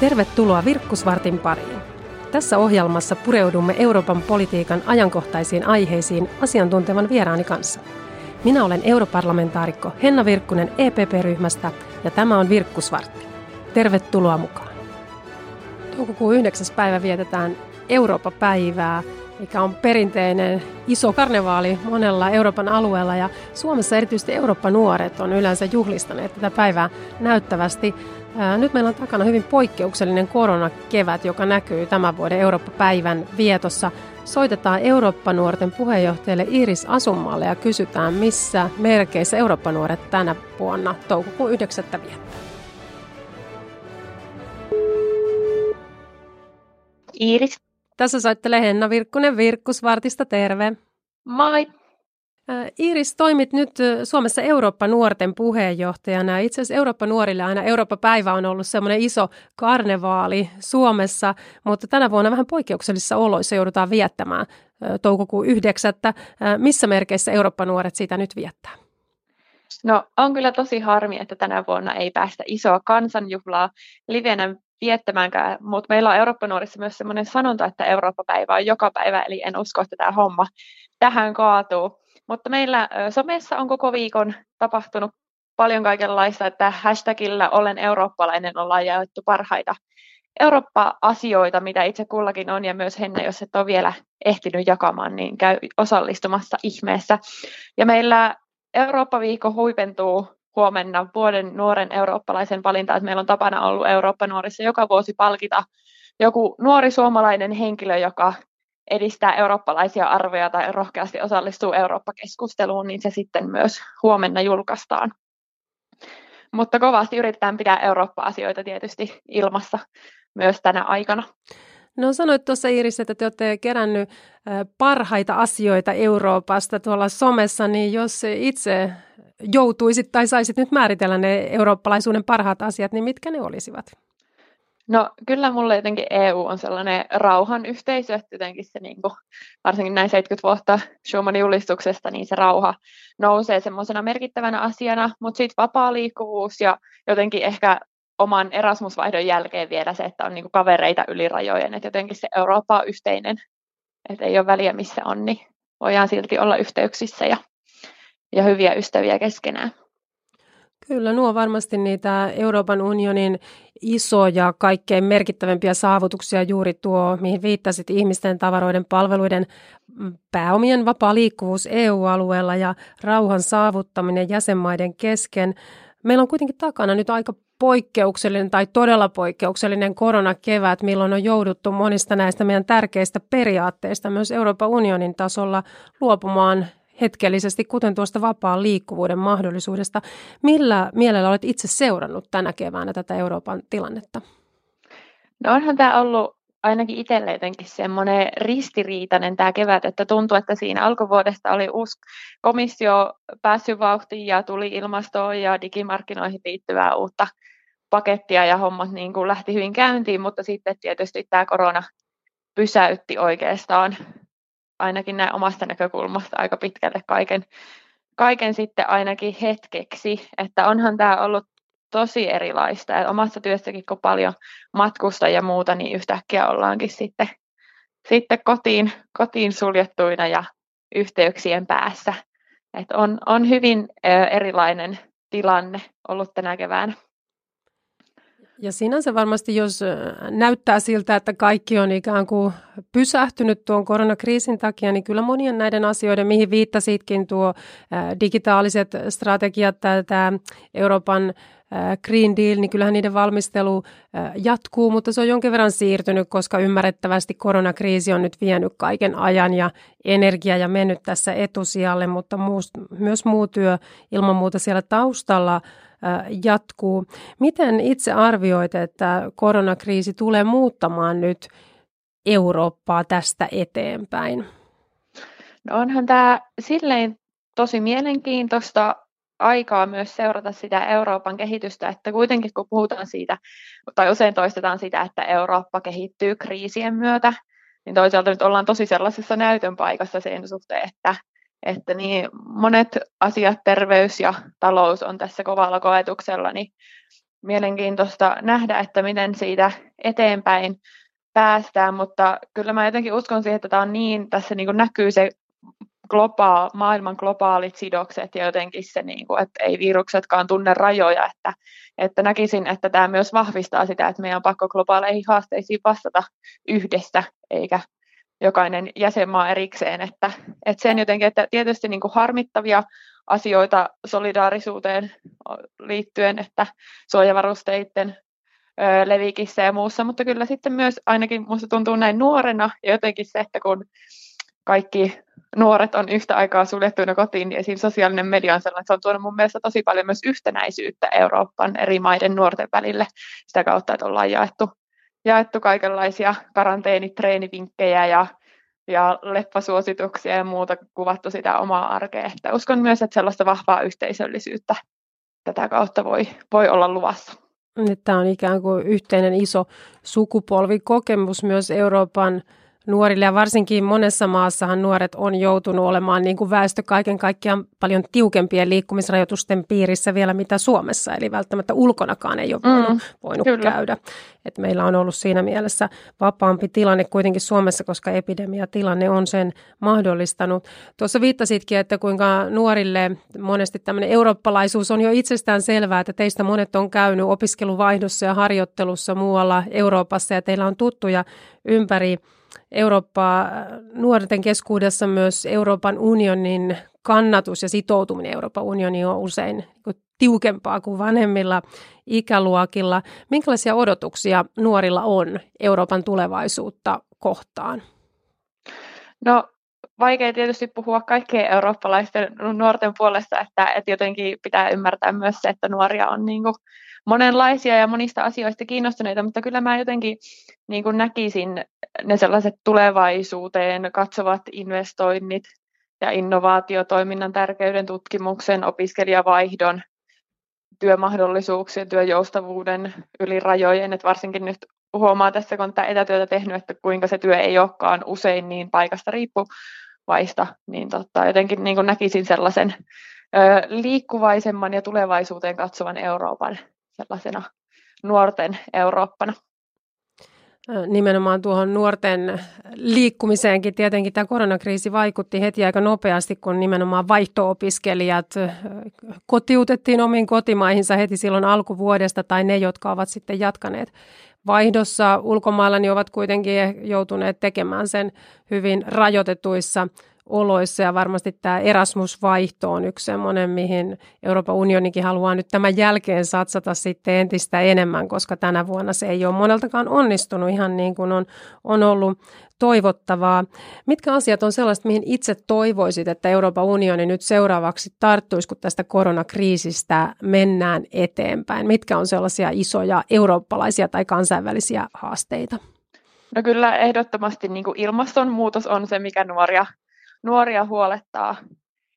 Tervetuloa Virkkusvartin pariin. Tässä ohjelmassa pureudumme Euroopan politiikan ajankohtaisiin aiheisiin asiantuntevan vieraani kanssa. Minä olen europarlamentaarikko Henna Virkkunen EPP-ryhmästä ja tämä on Virkkusvartti. Tervetuloa mukaan. Toukokuun 9. päivä vietetään Eurooppa-päivää, mikä on perinteinen iso karnevaali monella Euroopan alueella ja Suomessa erityisesti Eurooppa-nuoret on yleensä juhlistaneet tätä päivää näyttävästi. Nyt meillä on takana hyvin poikkeuksellinen koronakevät, joka näkyy tämän vuoden Eurooppa-päivän vietossa. Soitetaan Eurooppa-nuorten puheenjohtajalle Iris Asummaalle ja kysytään, missä merkeissä Eurooppa-nuoret tänä vuonna toukokuun 9. viettää. Iiris. Tässä soittelee Henna Virkkunen Virkkusvartista, terve. Moi. Iiris, toimit nyt Suomessa Eurooppa-nuorten puheenjohtajana. Itse asiassa Eurooppa-nuorille aina Eurooppa-päivä on ollut semmoinen iso karnevaali Suomessa, mutta tänä vuonna vähän poikkeuksellisissa oloissa joudutaan viettämään toukokuun 9. Missä merkeissä Eurooppa-nuoret sitä nyt viettää? No on kyllä tosi harmi, että tänä vuonna ei päästä isoa kansanjuhlaa livenä viettämäänkään, mutta meillä on Eurooppa-nuorissa myös sellainen sanonta, että Eurooppa-päivä on joka päivä, eli en usko, että tämä homma tähän kaatuu. Mutta meillä somessa on koko viikon tapahtunut paljon kaikenlaista, että hashtagillä olen eurooppalainen ollaan jaettu parhaita Eurooppa-asioita, mitä itse kullakin on, ja myös Henna, jos et ole vielä ehtinyt jakamaan, niin käy osallistumassa ihmeessä. Ja meillä Eurooppa-viikko huipentuu huomenna vuoden nuoren eurooppalaisen valinta, että meillä on tapana ollut Eurooppa-nuorissa joka vuosi palkita joku nuori suomalainen henkilö, joka edistää eurooppalaisia arvoja tai rohkeasti osallistuu Eurooppa-keskusteluun, niin se sitten myös huomenna julkaistaan. Mutta kovasti yritetään pitää Eurooppa-asioita tietysti ilmassa myös tänä aikana. No sanoit tuossa Iris, että te olette kerännyt parhaita asioita Euroopasta tuolla somessa, niin jos itse joutuisit tai saisit nyt määritellä ne eurooppalaisuuden parhaat asiat, niin mitkä ne olisivat? No kyllä mulle jotenkin EU on sellainen rauhan yhteisö, että jotenkin se niin kuin, varsinkin näin 70 vuotta Schumannin julistuksesta, niin se rauha nousee semmoisena merkittävänä asiana, mutta sitten vapaa liikkuvuus ja jotenkin ehkä oman Erasmus-vaihdon jälkeen vielä se, että on niin kuin kavereita yli rajojen, että jotenkin se Eurooppa on yhteinen, että ei ole väliä missä on, niin voidaan silti olla yhteyksissä ja, ja hyviä ystäviä keskenään. Kyllä, nuo varmasti niitä Euroopan unionin isoja, kaikkein merkittävimpiä saavutuksia juuri tuo, mihin viittasit ihmisten, tavaroiden, palveluiden, mm, pääomien vapaa liikkuvuus EU-alueella ja rauhan saavuttaminen jäsenmaiden kesken. Meillä on kuitenkin takana nyt aika poikkeuksellinen tai todella poikkeuksellinen koronakevät, milloin on jouduttu monista näistä meidän tärkeistä periaatteista myös Euroopan unionin tasolla luopumaan hetkellisesti, kuten tuosta vapaan liikkuvuuden mahdollisuudesta. Millä mielellä olet itse seurannut tänä keväänä tätä Euroopan tilannetta? No onhan tämä ollut ainakin itselle jotenkin semmoinen ristiriitainen tämä kevät, että tuntuu, että siinä alkuvuodesta oli uusi komissio päässyt vauhtiin ja tuli ilmastoon ja digimarkkinoihin liittyvää uutta pakettia ja hommat niin kuin lähti hyvin käyntiin, mutta sitten tietysti tämä korona pysäytti oikeastaan ainakin näin omasta näkökulmasta aika pitkälle kaiken, kaiken sitten ainakin hetkeksi, että onhan tämä ollut tosi erilaista. Ja omassa työssäkin, kun paljon matkusta ja muuta, niin yhtäkkiä ollaankin sitten, sitten kotiin, kotiin suljettuina ja yhteyksien päässä. Et on, on hyvin erilainen tilanne ollut tänä keväänä. Ja sinänsä varmasti, jos näyttää siltä, että kaikki on ikään kuin pysähtynyt tuon koronakriisin takia, niin kyllä monien näiden asioiden, mihin viittasitkin, tuo digitaaliset strategiat, tämä Euroopan Green Deal, niin kyllähän niiden valmistelu jatkuu, mutta se on jonkin verran siirtynyt, koska ymmärrettävästi koronakriisi on nyt vienyt kaiken ajan ja energia ja mennyt tässä etusijalle, mutta myös muu työ ilman muuta siellä taustalla jatkuu. Miten itse arvioit, että koronakriisi tulee muuttamaan nyt Eurooppaa tästä eteenpäin? No onhan tämä silleen tosi mielenkiintoista aikaa myös seurata sitä Euroopan kehitystä, että kuitenkin kun puhutaan siitä, tai usein toistetaan sitä, että Eurooppa kehittyy kriisien myötä, niin toisaalta nyt ollaan tosi sellaisessa näytön paikassa sen suhteen, että että niin monet asiat, terveys ja talous on tässä kovalla koetuksella, niin mielenkiintoista nähdä, että miten siitä eteenpäin päästään, mutta kyllä mä jotenkin uskon siihen, että tämä on niin, tässä niin kuin näkyy se globaa, maailman globaalit sidokset ja jotenkin se, niin kuin, että ei viruksetkaan tunne rajoja, että, että näkisin, että tämä myös vahvistaa sitä, että meidän on pakko globaaleihin haasteisiin vastata yhdessä, eikä jokainen jäsenmaa erikseen, että, että sen jotenkin, että tietysti niin kuin harmittavia asioita solidaarisuuteen liittyen, että suojavarusteiden levikissä ja muussa, mutta kyllä sitten myös ainakin minusta tuntuu näin nuorena ja jotenkin se, että kun kaikki nuoret on yhtä aikaa suljettuina kotiin, niin esim. sosiaalinen media on sellainen, että se on tuonut mun mielestä tosi paljon myös yhtenäisyyttä Euroopan eri maiden nuorten välille sitä kautta, että ollaan jaettu, jaettu kaikenlaisia karanteenitreenivinkkejä ja, ja leppasuosituksia ja muuta, kuvattu sitä omaa arkea. Että uskon myös, että sellaista vahvaa yhteisöllisyyttä tätä kautta voi, voi olla luvassa. Tämä on ikään kuin yhteinen iso sukupolvikokemus myös Euroopan nuorille ja varsinkin monessa maassahan nuoret on joutunut olemaan niin kuin väestö kaiken kaikkiaan paljon tiukempien liikkumisrajoitusten piirissä vielä mitä Suomessa, eli välttämättä ulkonakaan ei ole voinut, mm, voinut käydä. Et meillä on ollut siinä mielessä vapaampi tilanne kuitenkin Suomessa, koska epidemiatilanne on sen mahdollistanut. Tuossa viittasitkin, että kuinka nuorille monesti tämmöinen eurooppalaisuus on jo itsestään selvää, että teistä monet on käynyt opiskeluvaihdossa ja harjoittelussa muualla Euroopassa ja teillä on tuttuja ympäri Eurooppaa nuorten keskuudessa myös Euroopan unionin kannatus ja sitoutuminen Euroopan unioniin on usein niin tiukempaa kuin vanhemmilla ikäluokilla. Minkälaisia odotuksia nuorilla on Euroopan tulevaisuutta kohtaan? No vaikea tietysti puhua kaikkien eurooppalaisten nuorten puolesta, että, että jotenkin pitää ymmärtää myös se, että nuoria on niin kuin monenlaisia ja monista asioista kiinnostuneita, mutta kyllä mä jotenkin niin kuin näkisin ne sellaiset tulevaisuuteen katsovat investoinnit ja innovaatiotoiminnan tärkeyden tutkimuksen, opiskelijavaihdon, työmahdollisuuksien, työjoustavuuden yli rajojen, että varsinkin nyt huomaa tässä, kun tätä etätyötä tehnyt, että kuinka se työ ei olekaan usein niin paikasta riippuvaista, niin totta, jotenkin niin kuin näkisin sellaisen ö, liikkuvaisemman ja tulevaisuuteen katsovan Euroopan sellaisena nuorten Eurooppana. Nimenomaan tuohon nuorten liikkumiseenkin tietenkin tämä koronakriisi vaikutti heti aika nopeasti, kun nimenomaan vaihto-opiskelijat kotiutettiin omiin kotimaihinsa heti silloin alkuvuodesta tai ne, jotka ovat sitten jatkaneet vaihdossa ulkomailla, niin ovat kuitenkin joutuneet tekemään sen hyvin rajoitetuissa oloissa ja varmasti tämä Erasmus-vaihto on yksi sellainen, mihin Euroopan unionikin haluaa nyt tämän jälkeen satsata sitten entistä enemmän, koska tänä vuonna se ei ole moneltakaan onnistunut ihan niin kuin on, on ollut toivottavaa. Mitkä asiat on sellaista, mihin itse toivoisit, että Euroopan unioni nyt seuraavaksi tarttuisi, kun tästä koronakriisistä mennään eteenpäin? Mitkä on sellaisia isoja eurooppalaisia tai kansainvälisiä haasteita? No kyllä ehdottomasti niin kuin ilmastonmuutos on se, mikä nuoria nuoria huolettaa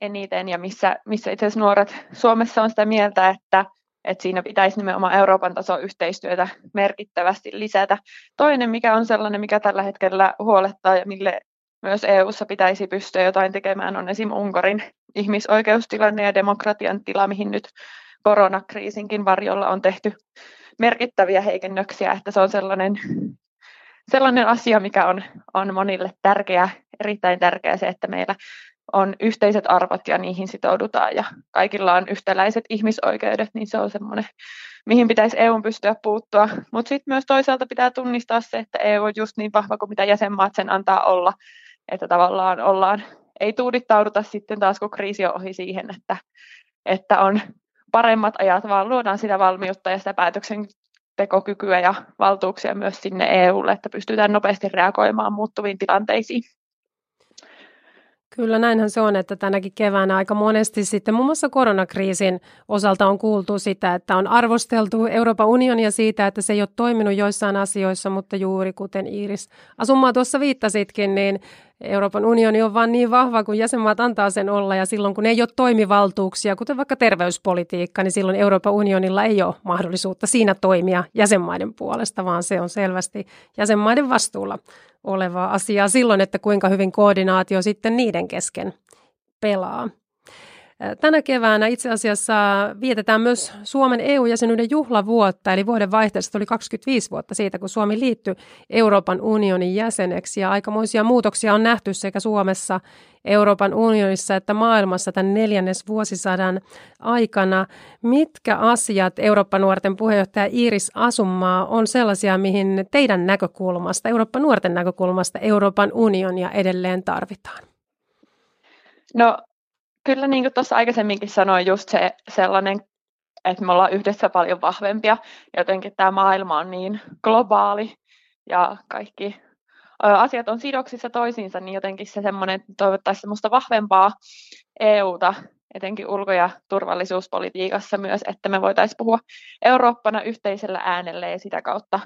eniten ja missä, missä itse asiassa nuoret Suomessa on sitä mieltä, että, että siinä pitäisi nimenomaan Euroopan taso yhteistyötä merkittävästi lisätä. Toinen, mikä on sellainen, mikä tällä hetkellä huolettaa ja mille myös EU:ssa pitäisi pystyä jotain tekemään, on esim. Unkarin ihmisoikeustilanne ja demokratian tila, mihin nyt koronakriisinkin varjolla on tehty merkittäviä heikennöksiä, että se on sellainen sellainen asia, mikä on, on monille tärkeä, erittäin tärkeä se, että meillä on yhteiset arvot ja niihin sitoudutaan ja kaikilla on yhtäläiset ihmisoikeudet, niin se on semmoinen, mihin pitäisi EU pystyä puuttua. Mutta sitten myös toisaalta pitää tunnistaa se, että EU on just niin vahva kuin mitä jäsenmaat sen antaa olla, että tavallaan ollaan, ei tuudittauduta sitten taas kun kriisi on ohi siihen, että, että on paremmat ajat, vaan luodaan sitä valmiutta ja sitä päätöksen tekokykyä ja valtuuksia myös sinne EUlle, että pystytään nopeasti reagoimaan muuttuviin tilanteisiin. Kyllä näinhän se on, että tänäkin keväänä aika monesti sitten muun muassa koronakriisin osalta on kuultu sitä, että on arvosteltu Euroopan unionia siitä, että se ei ole toiminut joissain asioissa, mutta juuri kuten Iiris Asumaa tuossa viittasitkin, niin Euroopan unioni on vain niin vahva, kun jäsenmaat antaa sen olla ja silloin kun ei ole toimivaltuuksia, kuten vaikka terveyspolitiikka, niin silloin Euroopan unionilla ei ole mahdollisuutta siinä toimia jäsenmaiden puolesta, vaan se on selvästi jäsenmaiden vastuulla olevaa asiaa silloin, että kuinka hyvin koordinaatio sitten niiden kesken pelaa. Tänä keväänä itse asiassa vietetään myös Suomen EU-jäsenyyden juhlavuotta, eli vuoden vaihteessa tuli 25 vuotta siitä, kun Suomi liittyi Euroopan unionin jäseneksi. Ja aikamoisia muutoksia on nähty sekä Suomessa, Euroopan unionissa että maailmassa tämän neljännes vuosisadan aikana. Mitkä asiat Euroopan nuorten puheenjohtaja Iiris Asummaa on sellaisia, mihin teidän näkökulmasta, Euroopan nuorten näkökulmasta Euroopan unionia edelleen tarvitaan? No kyllä niin kuin tuossa aikaisemminkin sanoin, just se sellainen, että me ollaan yhdessä paljon vahvempia. Jotenkin tämä maailma on niin globaali ja kaikki asiat on sidoksissa toisiinsa, niin jotenkin se semmoinen toivottaisi semmoista vahvempaa EUta, etenkin ulko- ja turvallisuuspolitiikassa myös, että me voitaisiin puhua Eurooppana yhteisellä äänellä ja sitä kautta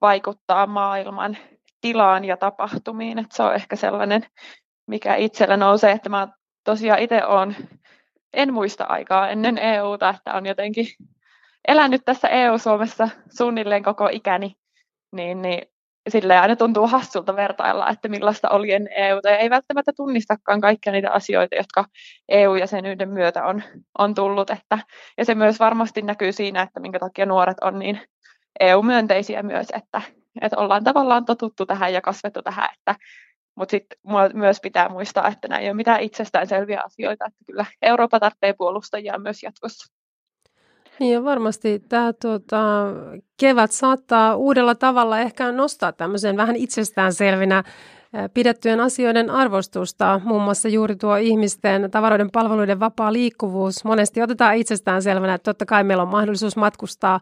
vaikuttaa maailman tilaan ja tapahtumiin. Että se on ehkä sellainen, mikä itsellä nousee, että mä tosiaan itse olen, en muista aikaa ennen EUta, että on jotenkin elänyt tässä EU-Suomessa suunnilleen koko ikäni, niin, niin silleen aina tuntuu hassulta vertailla, että millaista oli ennen EUta, ja ei välttämättä tunnistakaan kaikkia niitä asioita, jotka EU-jäsenyyden myötä on, on tullut, että, ja se myös varmasti näkyy siinä, että minkä takia nuoret on niin EU-myönteisiä myös, että, että ollaan tavallaan totuttu tähän ja kasvettu tähän, että mutta sitten myös pitää muistaa, että nämä ei ole mitään itsestäänselviä asioita, että kyllä Eurooppa tarvitsee puolustajia myös jatkossa. Niin ja varmasti tämä tuota, kevät saattaa uudella tavalla ehkä nostaa tämmöisen vähän itsestäänselvinä pidettyjen asioiden arvostusta, muun muassa juuri tuo ihmisten tavaroiden palveluiden vapaa liikkuvuus. Monesti otetaan itsestään selvänä, että totta kai meillä on mahdollisuus matkustaa,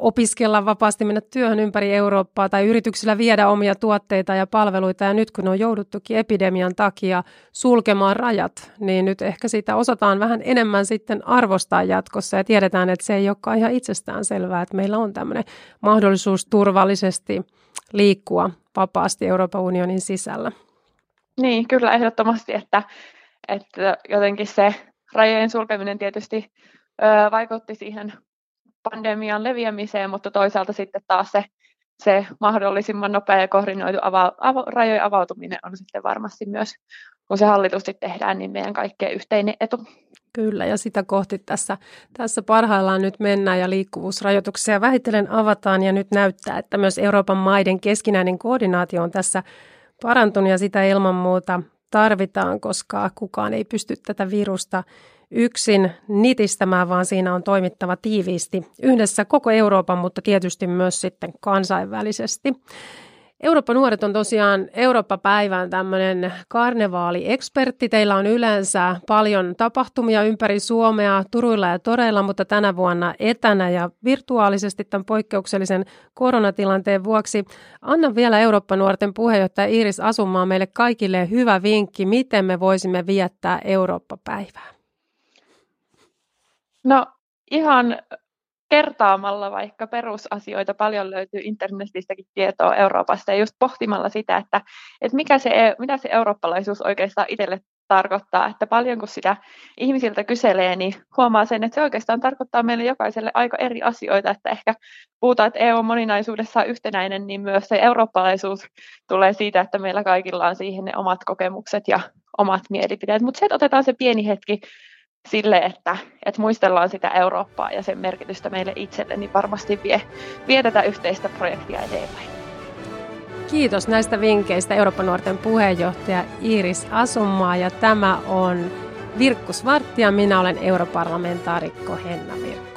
opiskella vapaasti, mennä työhön ympäri Eurooppaa tai yrityksillä viedä omia tuotteita ja palveluita. Ja nyt kun on jouduttukin epidemian takia sulkemaan rajat, niin nyt ehkä sitä osataan vähän enemmän sitten arvostaa jatkossa ja tiedetään, että se ei olekaan ihan itsestään selvää, että meillä on tämmöinen mahdollisuus turvallisesti liikkua vapaasti Euroopan unionin sisällä. Niin, kyllä ehdottomasti, että, että jotenkin se rajojen sulkeminen tietysti ö, vaikutti siihen pandemian leviämiseen, mutta toisaalta sitten taas se, se mahdollisimman nopea ja koordinoitu ava, ava, rajojen avautuminen on sitten varmasti myös, kun se hallitusti tehdään, niin meidän kaikkeen yhteinen etu. Kyllä, ja sitä kohti tässä, tässä parhaillaan nyt mennään ja liikkuvuusrajoituksia vähitellen avataan ja nyt näyttää, että myös Euroopan maiden keskinäinen koordinaatio on tässä parantunut ja sitä ilman muuta tarvitaan, koska kukaan ei pysty tätä virusta yksin nitistämään, vaan siinä on toimittava tiiviisti yhdessä koko Euroopan, mutta tietysti myös sitten kansainvälisesti. Eurooppa Nuoret on tosiaan Eurooppa-päivän tämmöinen karnevaaliekspertti. Teillä on yleensä paljon tapahtumia ympäri Suomea, Turuilla ja Toreilla, mutta tänä vuonna etänä ja virtuaalisesti tämän poikkeuksellisen koronatilanteen vuoksi. Anna vielä Eurooppa-nuorten puheenjohtaja Iiris Asumaan meille kaikille hyvä vinkki, miten me voisimme viettää Eurooppa-päivää. No ihan kertaamalla vaikka perusasioita, paljon löytyy internetistäkin tietoa Euroopasta ja just pohtimalla sitä, että, että mikä se, e, mitä se eurooppalaisuus oikeastaan itselle tarkoittaa, että paljon kun sitä ihmisiltä kyselee, niin huomaa sen, että se oikeastaan tarkoittaa meille jokaiselle aika eri asioita, että ehkä puhutaan, että EU on moninaisuudessaan yhtenäinen, niin myös se eurooppalaisuus tulee siitä, että meillä kaikilla on siihen ne omat kokemukset ja omat mielipiteet, mutta se, että otetaan se pieni hetki sille, että, että muistellaan sitä Eurooppaa ja sen merkitystä meille itselle, niin varmasti vie, vie tätä yhteistä projektia eteenpäin. Kiitos näistä vinkkeistä Euroopan nuorten puheenjohtaja Iiris Asummaa ja tämä on Virkku Svartti ja minä olen europarlamentaarikko Henna Virkku.